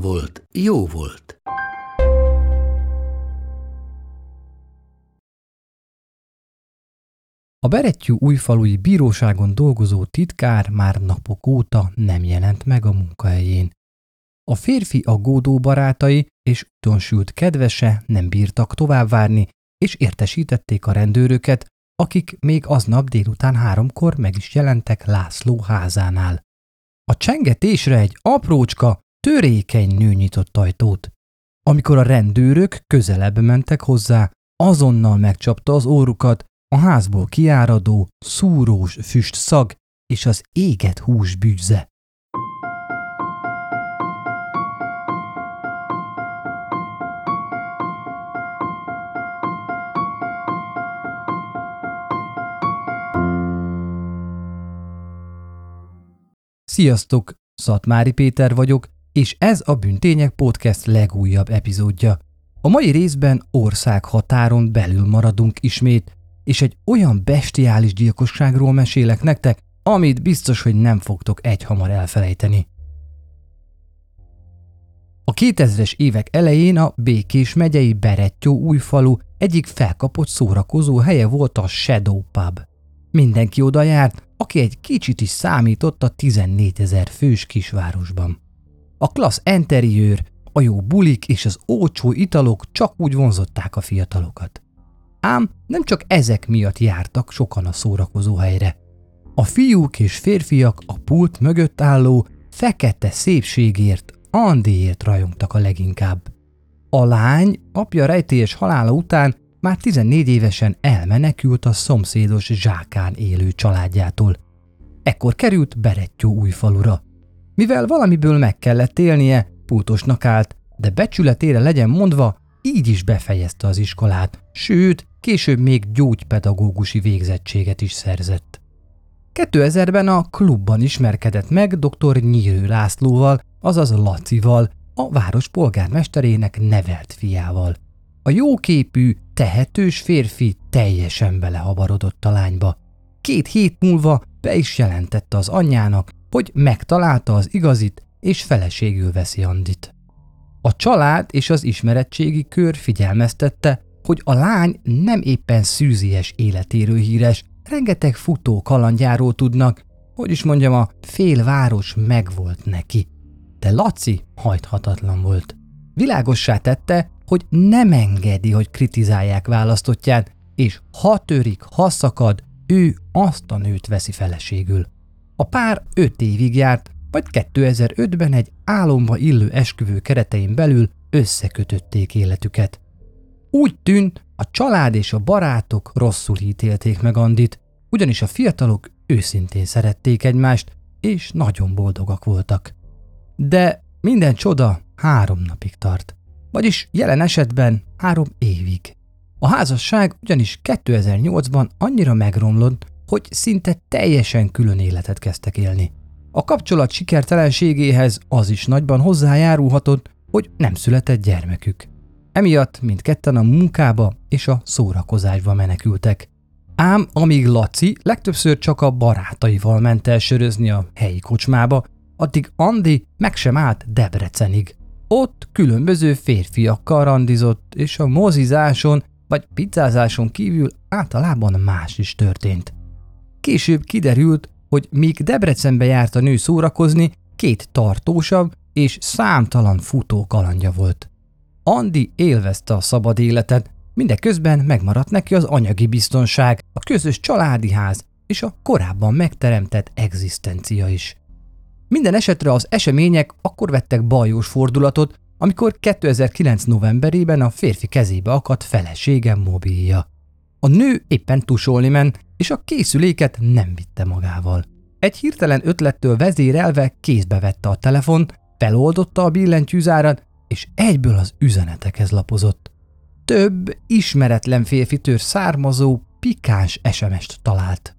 volt, jó volt. A Berettyű újfalui bíróságon dolgozó titkár már napok óta nem jelent meg a munkahelyén. A férfi aggódó barátai és utonsült kedvese nem bírtak tovább várni, és értesítették a rendőröket, akik még aznap délután háromkor meg is jelentek László házánál. A csengetésre egy aprócska, törékeny nő nyitott ajtót. Amikor a rendőrök közelebb mentek hozzá, azonnal megcsapta az órukat a házból kiáradó, szúrós füst szag és az éget hús bűze. Sziasztok! Szatmári Péter vagyok, és ez a Bűntények Podcast legújabb epizódja. A mai részben országhatáron belül maradunk ismét, és egy olyan bestiális gyilkosságról mesélek nektek, amit biztos, hogy nem fogtok egyhamar elfelejteni. A 2000-es évek elején a Békés megyei Berettyó újfalu egyik felkapott szórakozó helye volt a Shadow Pub. Mindenki oda járt, aki egy kicsit is számított a 14 ezer fős kisvárosban. A klassz interiőr, a jó bulik és az ócsó italok csak úgy vonzották a fiatalokat. Ám nem csak ezek miatt jártak sokan a szórakozó helyre. A fiúk és férfiak a pult mögött álló, fekete szépségért, Andiért rajongtak a leginkább. A lány apja rejtélyes halála után már 14 évesen elmenekült a szomszédos zsákán élő családjától. Ekkor került Berettyó újfalura. Mivel valamiből meg kellett élnie, pultosnak állt, de becsületére legyen mondva, így is befejezte az iskolát, sőt, később még gyógypedagógusi végzettséget is szerzett. 2000-ben a klubban ismerkedett meg dr. Nyírő Lászlóval, azaz Lacival, a város polgármesterének nevelt fiával. A jóképű, tehetős férfi teljesen belehabarodott a lányba. Két hét múlva be is jelentette az anyjának, hogy megtalálta az igazit, és feleségül veszi Andit. A család és az ismeretségi kör figyelmeztette, hogy a lány nem éppen szűzies életéről híres, rengeteg futó kalandjáról tudnak, hogy is mondjam, a fél város megvolt neki. De Laci hajthatatlan volt. Világossá tette, hogy nem engedi, hogy kritizálják választottját, és ha törik, ha szakad, ő azt a nőt veszi feleségül. A pár öt évig járt, majd 2005-ben egy álomba illő esküvő keretein belül összekötötték életüket. Úgy tűnt, a család és a barátok rosszul ítélték meg Andit, ugyanis a fiatalok őszintén szerették egymást, és nagyon boldogak voltak. De minden csoda három napig tart, vagyis jelen esetben három évig. A házasság ugyanis 2008-ban annyira megromlott, hogy szinte teljesen külön életet kezdtek élni. A kapcsolat sikertelenségéhez az is nagyban hozzájárulhatott, hogy nem született gyermekük. Emiatt mindketten a munkába és a szórakozásba menekültek. Ám amíg Laci legtöbbször csak a barátaival ment el sörözni a helyi kocsmába, addig Andi meg sem állt Debrecenig. Ott különböző férfiakkal randizott, és a mozizáson vagy pizzázáson kívül általában más is történt. Később kiderült, hogy míg Debrecenbe járt a nő szórakozni, két tartósabb és számtalan futó kalandja volt. Andi élvezte a szabad életet, mindeközben megmaradt neki az anyagi biztonság, a közös családi ház és a korábban megteremtett egzisztencia is. Minden esetre az események akkor vettek bajós fordulatot, amikor 2009. novemberében a férfi kezébe akadt felesége mobilja. A nő éppen tusolni ment, és a készüléket nem vitte magával. Egy hirtelen ötlettől vezérelve kézbe vette a telefont, feloldotta a billentyűzárat, és egyből az üzenetekhez lapozott. Több ismeretlen férfitől származó, pikáns SMS-t talált.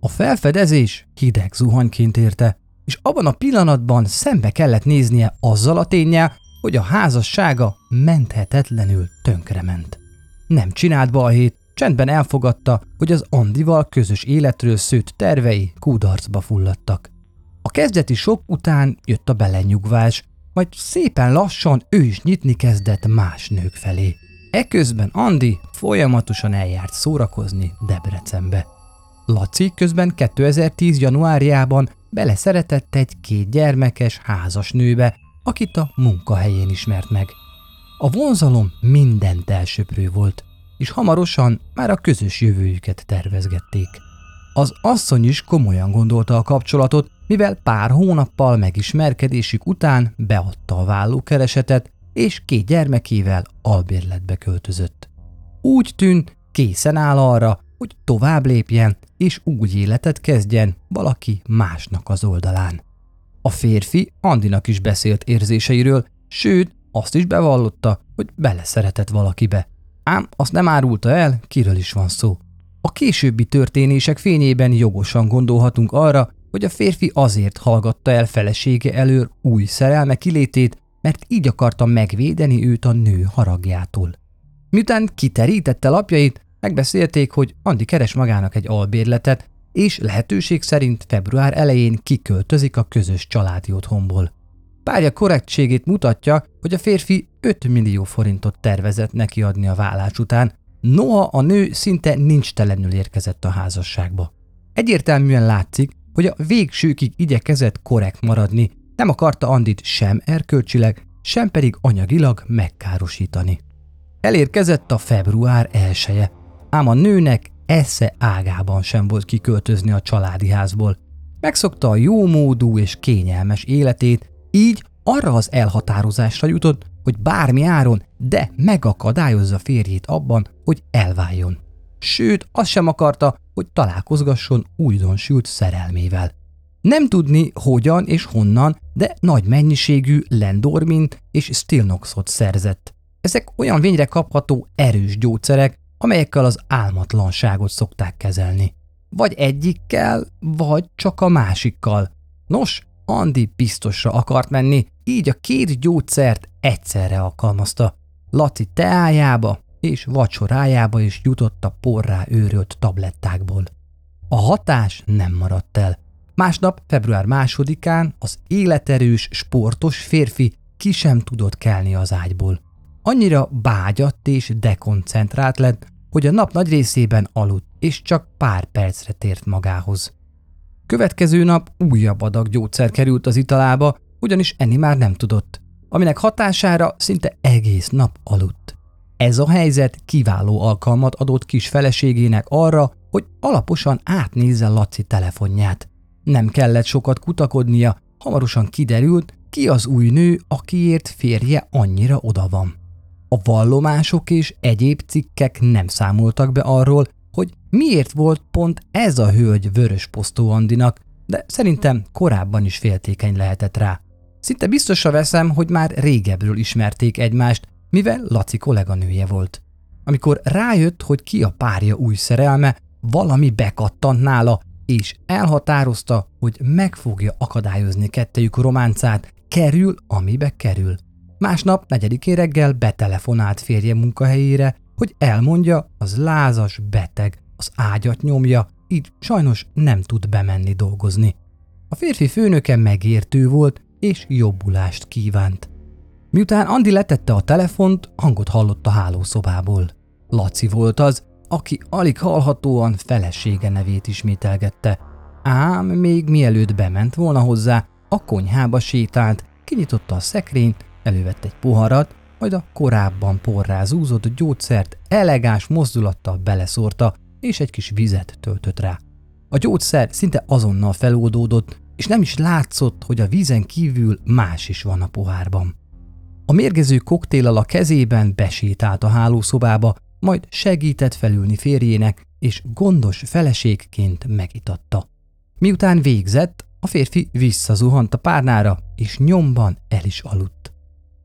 A felfedezés hideg zuhanyként érte, és abban a pillanatban szembe kellett néznie azzal a tényel, hogy a házassága menthetetlenül tönkrement. Nem csinált balhét, csendben elfogadta, hogy az Andival közös életről szőtt tervei kudarcba fulladtak. A kezdeti sok után jött a belenyugvás, majd szépen lassan ő is nyitni kezdett más nők felé. Eközben Andi folyamatosan eljárt szórakozni Debrecenbe. Laci közben 2010. januárjában beleszeretett egy két gyermekes házas nőbe, akit a munkahelyén ismert meg. A vonzalom mindent elsöprő volt, és hamarosan már a közös jövőjüket tervezgették. Az asszony is komolyan gondolta a kapcsolatot, mivel pár hónappal megismerkedésük után beadta a vállókeresetet, és két gyermekével albérletbe költözött. Úgy tűnt, készen áll arra, hogy tovább lépjen, és úgy életet kezdjen valaki másnak az oldalán. A férfi Andinak is beszélt érzéseiről, sőt, azt is bevallotta, hogy beleszeretett valakibe. Ám azt nem árulta el, kiről is van szó. A későbbi történések fényében jogosan gondolhatunk arra, hogy a férfi azért hallgatta el felesége elől új szerelme kilétét, mert így akarta megvédeni őt a nő haragjától. Miután kiterítette lapjait, megbeszélték, hogy Andi keres magának egy albérletet, és lehetőség szerint február elején kiköltözik a közös családi otthonból. Párja korrektségét mutatja, hogy a férfi 5 millió forintot tervezett neki adni a vállás után, noha a nő szinte nincs telenül érkezett a házasságba. Egyértelműen látszik, hogy a végsőkig igyekezett korrekt maradni, nem akarta Andit sem erkölcsileg, sem pedig anyagilag megkárosítani. Elérkezett a február elsője, ám a nőnek esze ágában sem volt kiköltözni a családi házból. Megszokta a jómódú és kényelmes életét, így arra az elhatározásra jutott, hogy bármi áron, de megakadályozza férjét abban, hogy elváljon. Sőt, azt sem akarta, hogy találkozgasson újdonsült szerelmével. Nem tudni hogyan és honnan, de nagy mennyiségű Lendormint és Stilnoxot szerzett. Ezek olyan vényre kapható erős gyógyszerek, amelyekkel az álmatlanságot szokták kezelni. Vagy egyikkel, vagy csak a másikkal. Nos, Andi biztosra akart menni, így a két gyógyszert egyszerre alkalmazta. Laci teájába és vacsorájába is jutott a porrá őrölt tablettákból. A hatás nem maradt el. Másnap, február másodikán az életerős, sportos férfi ki sem tudott kelni az ágyból. Annyira bágyadt és dekoncentrált lett, hogy a nap nagy részében aludt, és csak pár percre tért magához. Következő nap újabb adag gyógyszer került az italába, ugyanis enni már nem tudott, aminek hatására szinte egész nap aludt. Ez a helyzet kiváló alkalmat adott kis feleségének arra, hogy alaposan átnézze Laci telefonját. Nem kellett sokat kutakodnia, hamarosan kiderült, ki az új nő, akiért férje annyira oda van. A vallomások és egyéb cikkek nem számoltak be arról, hogy miért volt pont ez a hölgy vörös posztó Andinak, de szerintem korábban is féltékeny lehetett rá. Szinte biztosra veszem, hogy már régebről ismerték egymást, mivel Laci kolléganője volt. Amikor rájött, hogy ki a párja új szerelme, valami bekattant nála, és elhatározta, hogy meg fogja akadályozni kettejük románcát, kerül, amibe kerül. Másnap, negyedikén reggel betelefonált férje munkahelyére, hogy elmondja, az lázas, beteg, az ágyat nyomja, így sajnos nem tud bemenni dolgozni. A férfi főnöke megértő volt, és jobbulást kívánt. Miután Andi letette a telefont, hangot hallott a hálószobából. Laci volt az, aki alig hallhatóan felesége nevét ismételgette. Ám még mielőtt bement volna hozzá, a konyhába sétált, kinyitotta a szekrényt, elővett egy poharat, majd a korábban porrá zúzott gyógyszert elegáns mozdulattal beleszórta, és egy kis vizet töltött rá. A gyógyszer szinte azonnal feloldódott, és nem is látszott, hogy a vízen kívül más is van a pohárban. A mérgező koktéllal a kezében besétált a hálószobába, majd segített felülni férjének, és gondos feleségként megitatta. Miután végzett, a férfi visszazuhant a párnára, és nyomban el is aludt.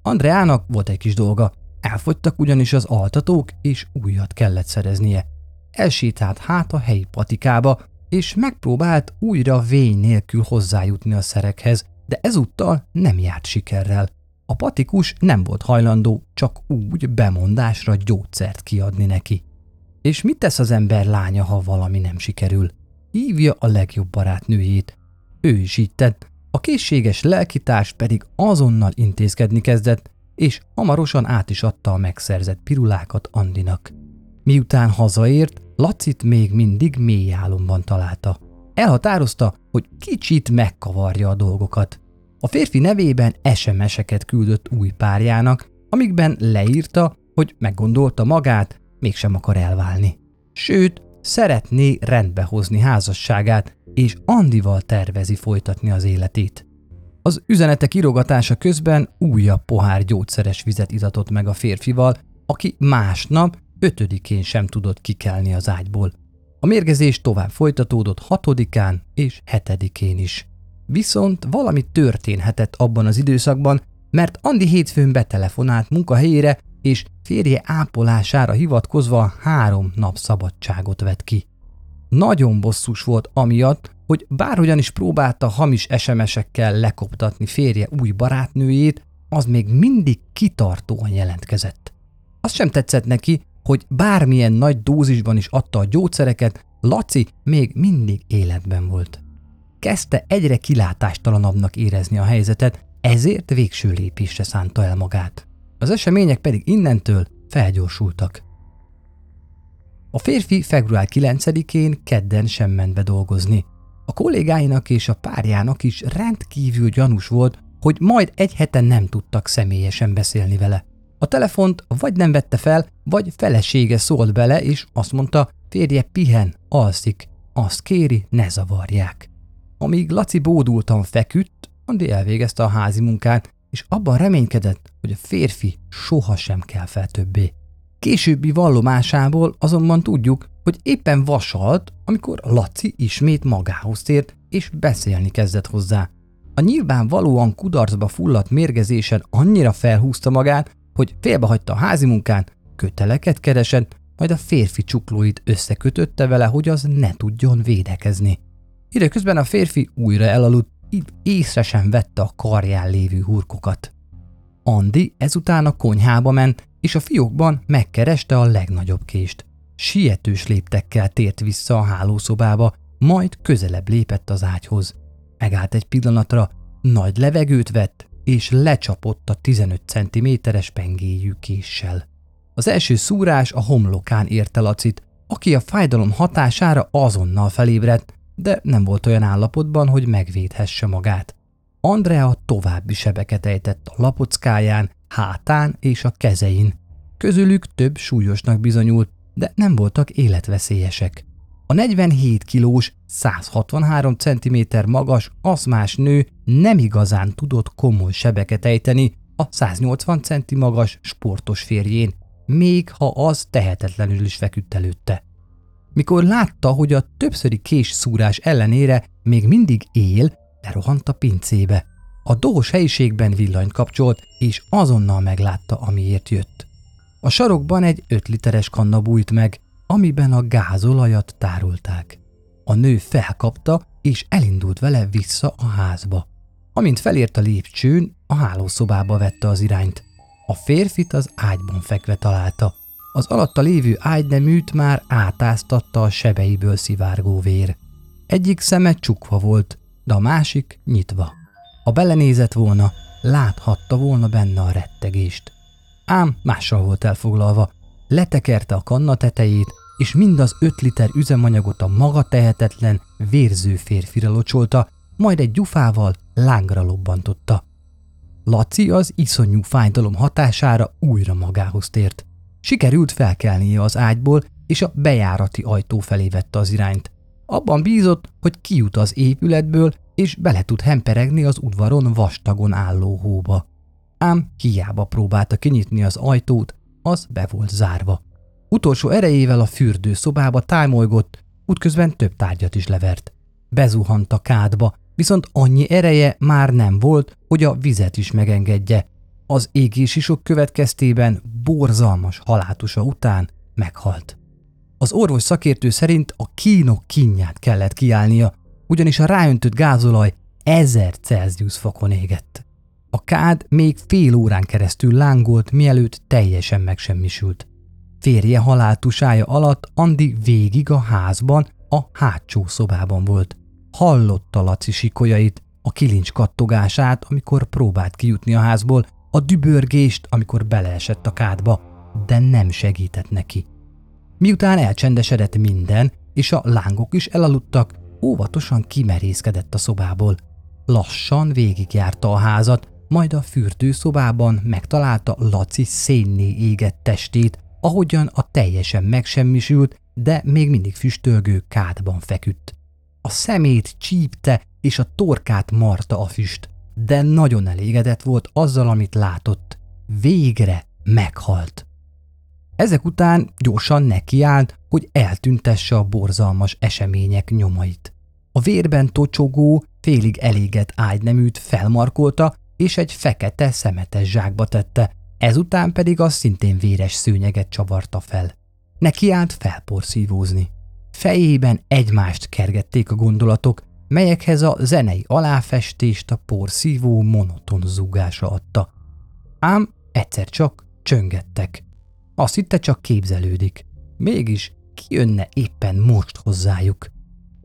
Andreának volt egy kis dolga, elfogytak ugyanis az altatók, és újat kellett szereznie. Elsétált hát a helyi patikába, és megpróbált újra vény nélkül hozzájutni a szerekhez, de ezúttal nem járt sikerrel. A patikus nem volt hajlandó csak úgy bemondásra gyógyszert kiadni neki. És mit tesz az ember lánya, ha valami nem sikerül? Hívja a legjobb barátnőjét. Ő is így tett, a készséges lelkitárs pedig azonnal intézkedni kezdett, és hamarosan át is adta a megszerzett pirulákat Andinak. Miután hazaért, Lacit még mindig mély álomban találta. Elhatározta, hogy kicsit megkavarja a dolgokat. A férfi nevében SMS-eket küldött új párjának, amikben leírta, hogy meggondolta magát, mégsem akar elválni. Sőt, szeretné rendbehozni házasságát, és Andival tervezi folytatni az életét. Az üzenetek írogatása közben újabb pohár gyógyszeres vizet itatott meg a férfival, aki másnap ötödikén sem tudott kikelni az ágyból. A mérgezés tovább folytatódott hatodikán és hetedikén is. Viszont valami történhetett abban az időszakban, mert Andi hétfőn betelefonált munkahelyére, és férje ápolására hivatkozva három nap szabadságot vett ki. Nagyon bosszus volt amiatt, hogy bárhogyan is próbálta hamis SMS-ekkel lekoptatni férje új barátnőjét, az még mindig kitartóan jelentkezett. Azt sem tetszett neki, hogy bármilyen nagy dózisban is adta a gyógyszereket, Laci még mindig életben volt. Kezdte egyre kilátástalanabbnak érezni a helyzetet, ezért végső lépésre szánta el magát. Az események pedig innentől felgyorsultak. A férfi február 9-én kedden sem ment be dolgozni. A kollégáinak és a párjának is rendkívül gyanús volt, hogy majd egy hete nem tudtak személyesen beszélni vele. A telefont vagy nem vette fel, vagy felesége szólt bele, és azt mondta, férje pihen, alszik, azt kéri, ne zavarják. Amíg Laci bódultan feküdt, Andi elvégezte a házi munkát, és abban reménykedett, hogy a férfi sohasem kell fel többé. Későbbi vallomásából azonban tudjuk, hogy éppen vasalt, amikor Laci ismét magához tért, és beszélni kezdett hozzá. A nyilvánvalóan kudarcba fulladt mérgezésen annyira felhúzta magát, hogy félbehagyta a házi munkán, köteleket keresett, majd a férfi csuklóit összekötötte vele, hogy az ne tudjon védekezni. Időközben a férfi újra elaludt, észre sem vette a karján lévő hurkokat. Andi ezután a konyhába ment, és a fiókban megkereste a legnagyobb kést. Sietős léptekkel tért vissza a hálószobába, majd közelebb lépett az ágyhoz. Megállt egy pillanatra, nagy levegőt vett, és lecsapott a 15 cm-es pengéjű késsel. Az első szúrás a homlokán érte Lacit, aki a fájdalom hatására azonnal felébredt, de nem volt olyan állapotban, hogy megvédhesse magát. Andrea további sebeket ejtett a lapockáján, hátán és a kezein. Közülük több súlyosnak bizonyult, de nem voltak életveszélyesek. A 47 kilós, 163 cm magas, aszmás nő nem igazán tudott komoly sebeket ejteni a 180 cm magas sportos férjén, még ha az tehetetlenül is feküdt előtte. Mikor látta, hogy a többszöri kés szúrás ellenére még mindig él, lerohant a pincébe. A dohos helyiségben villanyt kapcsolt, és azonnal meglátta, amiért jött. A sarokban egy 5 literes kanna bújt meg, amiben a gázolajat tárolták. A nő felkapta, és elindult vele vissza a házba. Amint felért a lépcsőn, a hálószobába vette az irányt. A férfit az ágyban fekve találta. Az alatta lévő ágyneműt már átáztatta a sebeiből szivárgó vér. Egyik szeme csukva volt, de a másik nyitva. Ha belenézett volna, láthatta volna benne a rettegést. Ám mással volt elfoglalva. Letekerte a kanna tetejét, és mindaz öt liter üzemanyagot a maga tehetetlen, vérző férfira locsolta, majd egy gyufával lángra lobbantotta. Laci az iszonyú fájdalom hatására újra magához tért. Sikerült felkelnie az ágyból, és a bejárati ajtó felé vette az irányt. Abban bízott, hogy kijut az épületből, és bele tud hemperegni az udvaron vastagon álló hóba. Ám hiába próbálta kinyitni az ajtót, az be volt zárva. Utolsó erejével a fürdőszobába tájmolygott, útközben több tárgyat is levert. bezuhant a kádba, viszont annyi ereje már nem volt, hogy a vizet is megengedje. Az égésisok következtében borzalmas halátusa után meghalt. Az orvos szakértő szerint a kínok kínját kellett kiállnia, ugyanis a ráöntött gázolaj 1000 Celsius fokon égett. A kád még fél órán keresztül lángolt, mielőtt teljesen megsemmisült. Férje haláltusája alatt Andi végig a házban, a hátsó szobában volt. Hallotta Laci sikolyait, a kilincs kattogását, amikor próbált kijutni a házból, a dübörgést, amikor beleesett a kádba, de nem segített neki. Miután elcsendesedett minden, és a lángok is elaludtak, óvatosan kimerészkedett a szobából. Lassan végigjárta a házat, majd a fürdőszobában megtalálta Laci szénné égett testét, ahogyan a teljesen megsemmisült, de még mindig füstölgő kádban feküdt. A szemét csípte, és a torkát marta a füst, de nagyon elégedett volt azzal, amit látott. Végre meghalt. Ezek után gyorsan nekiállt, hogy eltüntesse a borzalmas események nyomait. A vérben tocsogó, félig elégett ágyneműt felmarkolta, és egy fekete szemetes zsákba tette, ezután pedig a szintén véres szőnyeget csavarta fel. Neki állt felporszívózni. Fejében egymást kergették a gondolatok, melyekhez a zenei aláfestést a porszívó monoton zúgása adta. Ám egyszer csak csöngettek. Azt hitte csak képzelődik. Mégis ki jönne éppen most hozzájuk.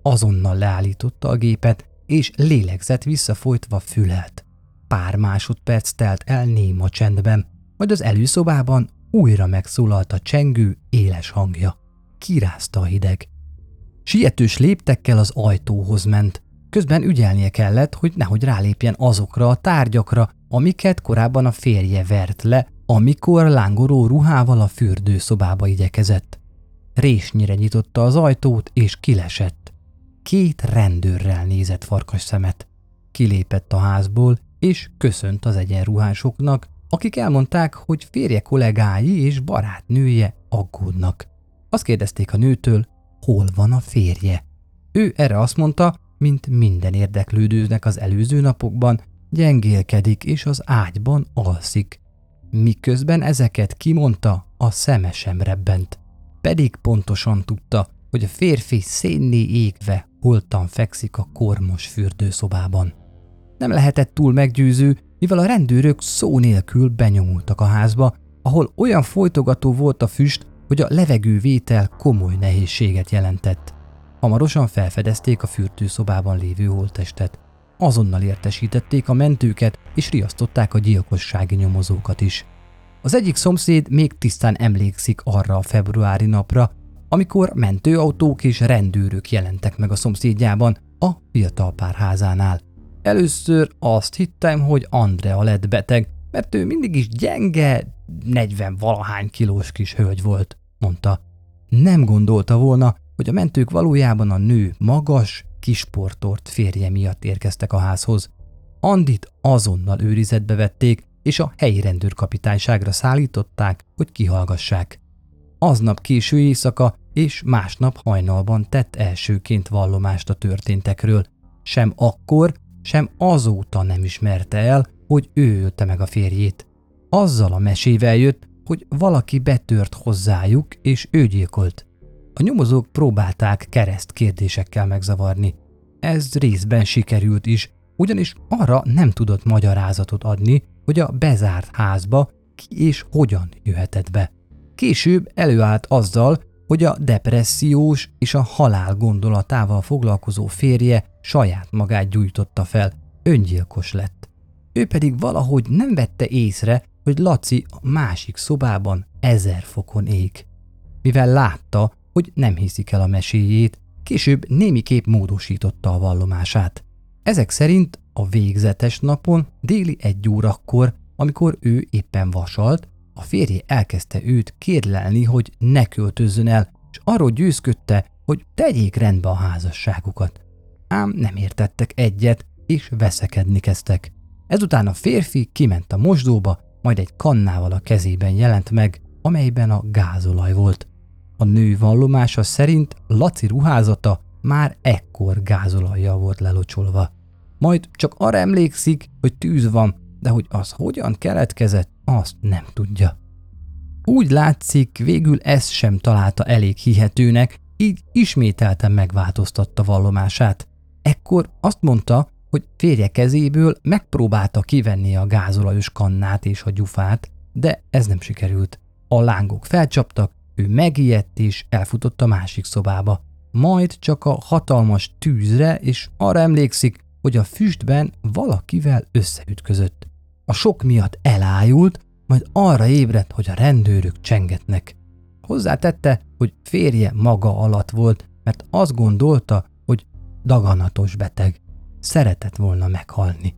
Azonnal leállította a gépet, és lélegzett visszafolytva fülelt. Pár másodperc telt el néma csendben, majd az előszobában újra megszólalt a csengő, éles hangja. Kirázta a hideg. Sietős léptekkel az ajtóhoz ment. Közben ügyelnie kellett, hogy nehogy rálépjen azokra a tárgyakra, amiket korábban a férje vert le, amikor lángoró ruhával a fürdőszobába igyekezett. Résnyire nyitotta az ajtót, és kilesett. Két rendőrrel nézett farkas szemet. Kilépett a házból, és köszönt az egyenruhásoknak, akik elmondták, hogy férje kollégái és barátnője aggódnak. Azt kérdezték a nőtől, hol van a férje. Ő erre azt mondta, mint minden érdeklődőnek az előző napokban, gyengélkedik és az ágyban alszik. Miközben ezeket kimondta, a szeme sem rebbent. Pedig pontosan tudta, hogy a férfi szénné égve holtan fekszik a kormos fürdőszobában. Nem lehetett túl meggyőző, mivel a rendőrök szó nélkül benyomultak a házba, ahol olyan folytogató volt a füst, hogy a levegővétel komoly nehézséget jelentett. Hamarosan felfedezték a fürdőszobában lévő holttestet. Azonnal értesítették a mentőket, és riasztották a gyilkossági nyomozókat is. Az egyik szomszéd még tisztán emlékszik arra a februári napra, amikor mentőautók és rendőrök jelentek meg a szomszédjában, a fiatal pár házánál. Először azt hittem, hogy Andrea lett beteg, mert ő mindig is gyenge, 40 valahány kilós kis hölgy volt, mondta. Nem gondolta volna, hogy a mentők valójában a nő magas, kisportort férje miatt érkeztek a házhoz. Andit azonnal őrizetbe vették, és a helyi rendőrkapitányságra szállították, hogy kihallgassák. Aznap késő éjszaka és másnap hajnalban tett elsőként vallomást a történtekről. Sem akkor, sem azóta nem ismerte el, hogy ő ölte meg a férjét. Azzal a mesével jött, hogy valaki betört hozzájuk, és ő gyilkolt. A nyomozók próbálták kereszt kérdésekkel megzavarni. Ez részben sikerült is, ugyanis arra nem tudott magyarázatot adni, hogy a bezárt házba ki és hogyan jöhetett be. Később előállt azzal, hogy a depressziós és a halál gondolatával foglalkozó férje saját magát gyújtotta fel, öngyilkos lett. Ő pedig valahogy nem vette észre, hogy Laci a másik szobában ezer fokon ég. Mivel látta, hogy nem hiszik el a meséjét, később némiképp módosította a vallomását. Ezek szerint a végzetes napon déli egy órakor, amikor ő éppen vasalt, a férje elkezdte őt kérlelni, hogy ne költözzön el, és arról győzködte, hogy tegyék rendbe a házasságukat. Ám nem értettek egyet, és veszekedni kezdtek. Ezután a férfi kiment a mosdóba, majd egy kannával a kezében jelent meg, amelyben a gázolaj volt. A nő vallomása szerint Laci ruházata már ekkor gázolajjal volt lelocsolva. Majd csak arra emlékszik, hogy tűz van, de hogy az hogyan keletkezett, azt nem tudja. Úgy látszik, végül ezt sem találta elég hihetőnek, így ismételten megváltoztatta vallomását. Ekkor azt mondta, hogy férje kezéből megpróbálta kivenni a gázolajos kannát és a gyufát, de ez nem sikerült. A lángok felcsaptak, ő megijedt és elfutott a másik szobába. Majd csak a hatalmas tűzre, és arra emlékszik, hogy a füstben valakivel összeütközött. A sok miatt elájult, majd arra ébredt, hogy a rendőrök csengetnek. Hozzátette, hogy férje maga alatt volt, mert azt gondolta, hogy daganatos beteg. Szeretett volna meghalni.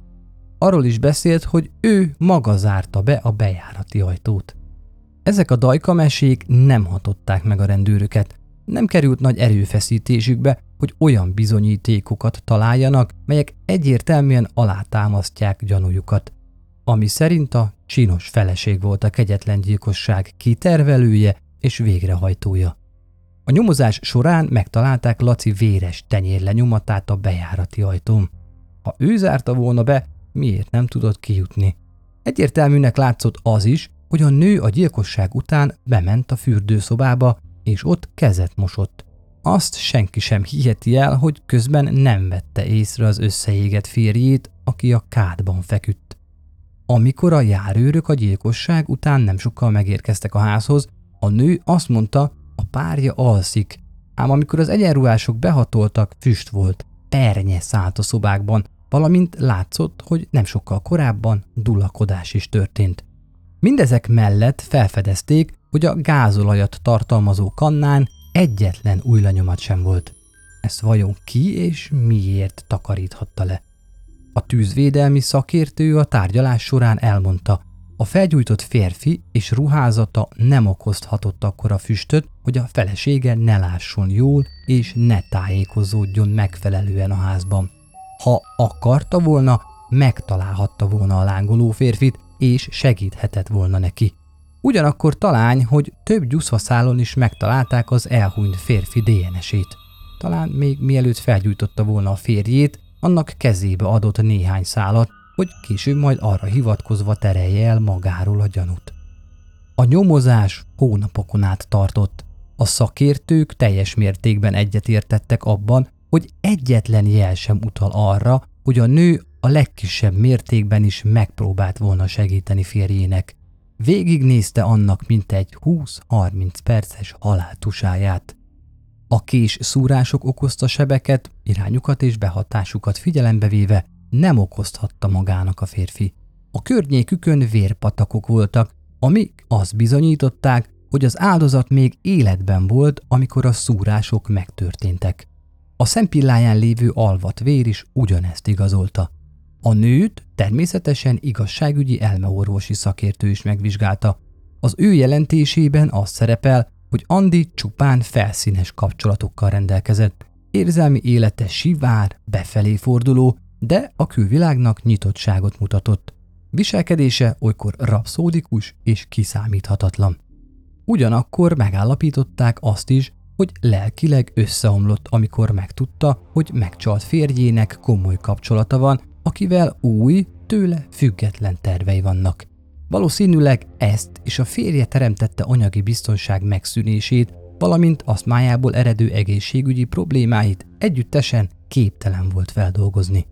Arról is beszélt, hogy ő maga zárta be a bejárati ajtót. Ezek a dajkamesék nem hatották meg a rendőröket, nem került nagy erőfeszítésükbe, hogy olyan bizonyítékokat találjanak, melyek egyértelműen alátámasztják gyanújukat, ami szerint a csinos feleség volt a kegyetlen gyilkosság kitervelője és végrehajtója. A nyomozás során megtalálták Laci véres tenyérlenyomatát a bejárati ajtón. Ha ő zárta volna be, miért nem tudott kijutni? Egyértelműnek látszott az is, hogy a nő a gyilkosság után bement a fürdőszobába, és ott kezet mosott. Azt senki sem hiheti el, hogy közben nem vette észre az összeégett férjét, aki a kádban feküdt. Amikor a járőrök a gyilkosság után nem sokkal megérkeztek a házhoz, a nő azt mondta, a párja alszik, ám amikor az egyenruhások behatoltak, füst volt, pernye szállt a szobákban, valamint látszott, hogy nem sokkal korábban dullakodás is történt. Mindezek mellett felfedezték, hogy a gázolajat tartalmazó kannán egyetlen új lenyomat sem volt. Ezt vajon ki és miért takaríthatta le? A tűzvédelmi szakértő a tárgyalás során elmondta, a felgyújtott férfi és ruházata nem okozhatott akkora füstöt, hogy a felesége ne lásson jól és ne tájékozódjon megfelelően a házban. Ha akarta volna, megtalálhatta volna a lángoló férfit, és segíthetett volna neki. Ugyanakkor talány, hogy több gyuszfaszálon is megtalálták az elhunyt férfi DNS-ét. Talán még mielőtt felgyújtotta volna a férjét, annak kezébe adott néhány szálat, hogy később majd arra hivatkozva terelje el magáról a gyanút. A nyomozás hónapokon át tartott. A szakértők teljes mértékben egyetértettek abban, hogy egyetlen jel sem utal arra, hogy a nő a legkisebb mértékben is megpróbált volna segíteni férjének. Végignézte annak mintegy 20-30 perces haláltusáját. A kés szúrások okozta sebeket, irányukat és behatásukat figyelembe véve nem okozhatta magának a férfi. A környékükön vérpatakok voltak, amik azt bizonyították, hogy az áldozat még életben volt, amikor a szúrások megtörténtek. A szempilláján lévő alvat vér is ugyanezt igazolta. A nőt természetesen igazságügyi elmeorvosi szakértő is megvizsgálta. Az ő jelentésében az szerepel, hogy Andi csupán felszínes kapcsolatokkal rendelkezett, érzelmi élete sivár, befelé forduló, de a külvilágnak nyitottságot mutatott. Viselkedése olykor rapszódikus és kiszámíthatatlan. Ugyanakkor megállapították azt is, hogy lelkileg összeomlott, amikor megtudta, hogy megcsalt férjének komoly kapcsolata van, akivel új, tőle független tervei vannak. Valószínűleg ezt és a férje teremtette anyagi biztonság megszűnését, valamint azt májából eredő egészségügyi problémáit együttesen képtelen volt feldolgozni.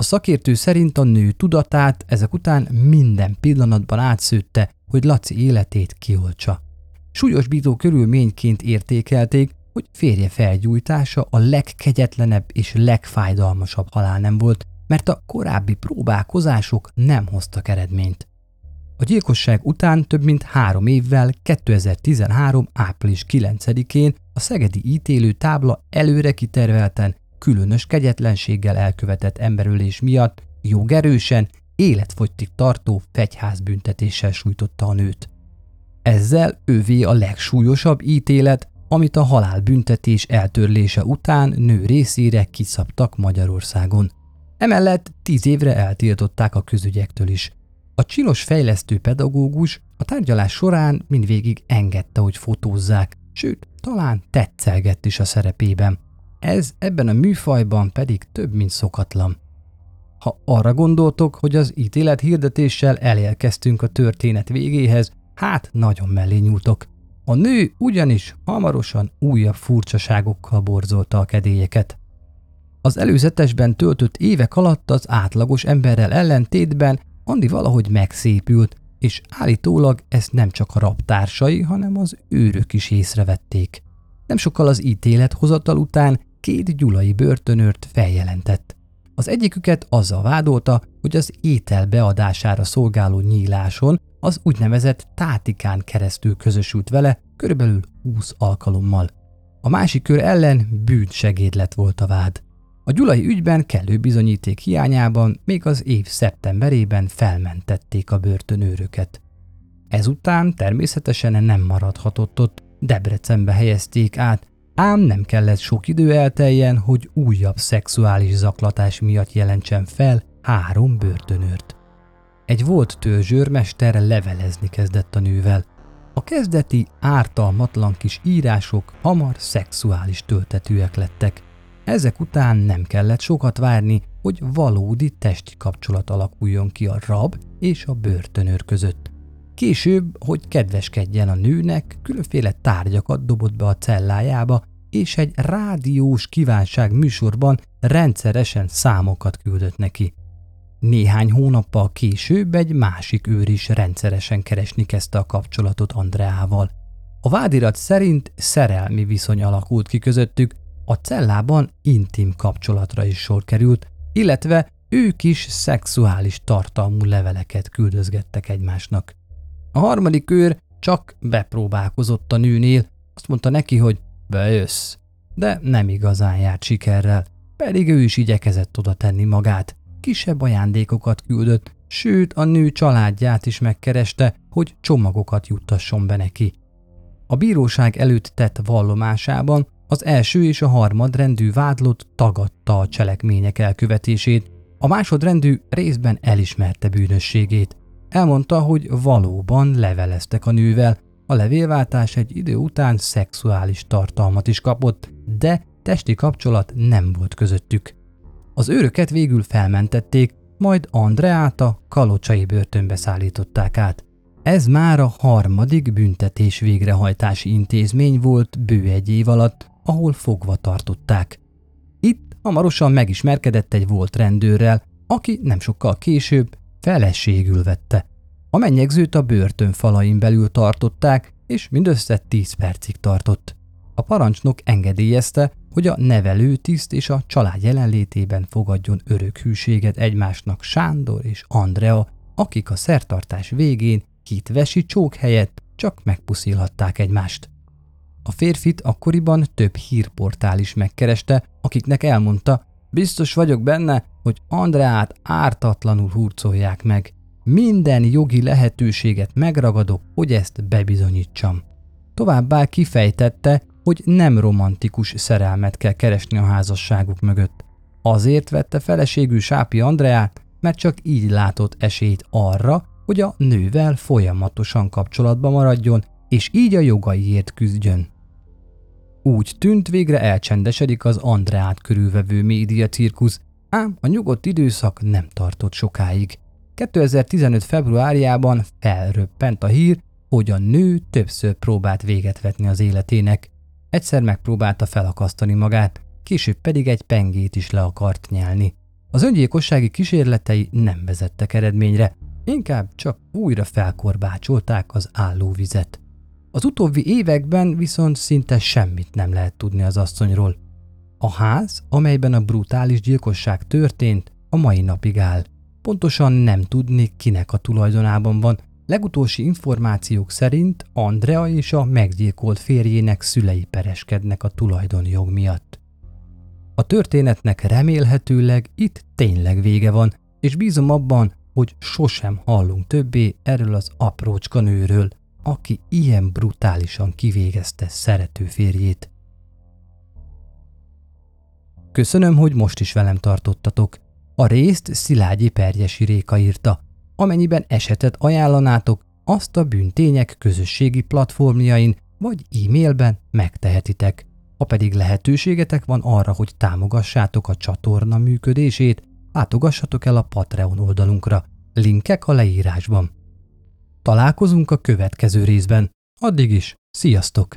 A szakértő szerint a nő tudatát ezek után minden pillanatban átszőtte, hogy Laci életét kioltsa. Súlyosbító körülményként értékelték, hogy férje felgyújtása a legkegyetlenebb és legfájdalmasabb halál nem volt, mert a korábbi próbálkozások nem hoztak eredményt. A gyilkosság után több mint három évvel 2013. április 9-én a szegedi ítélő tábla előre kitervelten, különös kegyetlenséggel elkövetett emberölés miatt jogerősen, életfogytig tartó fegyházbüntetéssel sújtotta a nőt. Ezzel ővé a legsúlyosabb ítélet, amit a halálbüntetés eltörlése után nő részére kiszabtak Magyarországon. Emellett tíz évre eltiltották a közügyektől is. A csinos fejlesztő pedagógus a tárgyalás során mindvégig engedte, hogy fotózzák, sőt, talán tetszelgett is a szerepében. Ez ebben a műfajban pedig több, mint szokatlan. Ha arra gondoltok, hogy az ítélet hirdetéssel elérkeztünk a történet végéhez, hát nagyon mellé nyúltok. A nő ugyanis hamarosan újabb furcsaságokkal borzolta a kedélyeket. Az előzetesben töltött évek alatt az átlagos emberrel ellentétben Andi valahogy megszépült, és állítólag ezt nem csak a raptársai, hanem az őrök is észrevették. Nem sokkal az ítélet hozatal után két gyulai börtönőrt feljelentett. Az egyiküket azzal vádolta, hogy az étel beadására szolgáló nyíláson az úgynevezett tátikán keresztül közösült vele körülbelül 20 alkalommal. A másik kör ellen bűnsegédlet volt a vád. A gyulai ügyben kellő bizonyíték hiányában még az év szeptemberében felmentették a börtönőröket. Ezután természetesen nem maradhatott ott, Debrecenbe helyezték át, ám nem kellett sok idő elteljen, hogy újabb szexuális zaklatás miatt jelentsen fel három börtönőrt. Egy volt törzsőrmester levelezni kezdett a nővel. A kezdeti ártalmatlan kis írások hamar szexuális töltetűek lettek. Ezek után nem kellett sokat várni, hogy valódi testi kapcsolat alakuljon ki a rab és a börtönőr között. Később, hogy kedveskedjen a nőnek, különféle tárgyakat dobott be a cellájába, és egy rádiós kívánság műsorban rendszeresen számokat küldött neki. Néhány hónappal később egy másik őr is rendszeresen keresni kezdte a kapcsolatot Andreával. A vádirat szerint szerelmi viszony alakult ki közöttük, a cellában intim kapcsolatra is sor került, illetve ők is szexuális tartalmú leveleket küldözgettek egymásnak. A harmadik őr csak bepróbálkozott a nőnél, azt mondta neki, hogy bejössz, de nem igazán járt sikerrel, pedig ő is igyekezett oda tenni magát. Kisebb ajándékokat küldött, sőt a nő családját is megkereste, hogy csomagokat juttasson be neki. A bíróság előtt tett vallomásában az első és a harmadrendű vádlott tagadta a cselekmények elkövetését, a másodrendű részben elismerte bűnösségét. Elmondta, hogy valóban leveleztek a nővel, a levélváltás egy idő után szexuális tartalmat is kapott, de testi kapcsolat nem volt közöttük. Az őröket végül felmentették, majd Andreát a kalocsai börtönbe szállították át. Ez már a harmadik büntetés végrehajtási intézmény volt bő egy év alatt, ahol fogva tartották. Itt hamarosan megismerkedett egy volt rendőrrel, aki nem sokkal később feleségül vette. A mennyegzőt a börtön falain belül tartották, és mindössze 10 percig tartott. A parancsnok engedélyezte, hogy a nevelő tiszt és a család jelenlétében fogadjon örök hűséget egymásnak Sándor és Andrea, akik a szertartás végén hitvesi csók helyett csak megpuszilhatták egymást. A férfit akkoriban több hírportál is megkereste, akiknek elmondta, biztos vagyok benne, hogy Andreát ártatlanul hurcolják meg. Minden jogi lehetőséget megragadok, hogy ezt bebizonyítsam. Továbbá kifejtette, hogy nem romantikus szerelmet kell keresni a házasságuk mögött. Azért vette feleségül Sápi Andreát, mert csak így látott esélyt arra, hogy a nővel folyamatosan kapcsolatban maradjon, és így a jogaiért küzdjön. Úgy tűnt, végre elcsendesedik az Andreát körülvevő médiacirkusz, ám a nyugodt időszak nem tartott sokáig. 2015. februárjában felröppent a hír, hogy a nő többször próbált véget vetni az életének. Egyszer megpróbálta felakasztani magát, később pedig egy pengét is le akart nyelni. Az öngyilkossági kísérletei nem vezettek eredményre, inkább csak újra felkorbácsolták az állóvizet. Az utóbbi években viszont szinte semmit nem lehet tudni az asszonyról. A ház, amelyben a brutális gyilkosság történt, a mai napig áll. Pontosan nem tudni, kinek a tulajdonában van. Legutolsó információk szerint Andrea és a meggyilkolt férjének szülei pereskednek a tulajdonjog miatt. A történetnek remélhetőleg itt tényleg vége van, és bízom abban, hogy sosem hallunk többé erről az aprócska nőről, aki ilyen brutálisan kivégezte szerető férjét. Köszönöm, hogy most is velem tartottatok. A részt Szilágyi Perjesi Réka írta. Amennyiben esetet ajánlanátok, azt a bűntények közösségi platformjain vagy e-mailben megtehetitek. Ha pedig lehetőségetek van arra, hogy támogassátok a csatorna működését, látogassatok el a Patreon oldalunkra, linkek a leírásban. Találkozunk a következő részben. Addig is, sziasztok!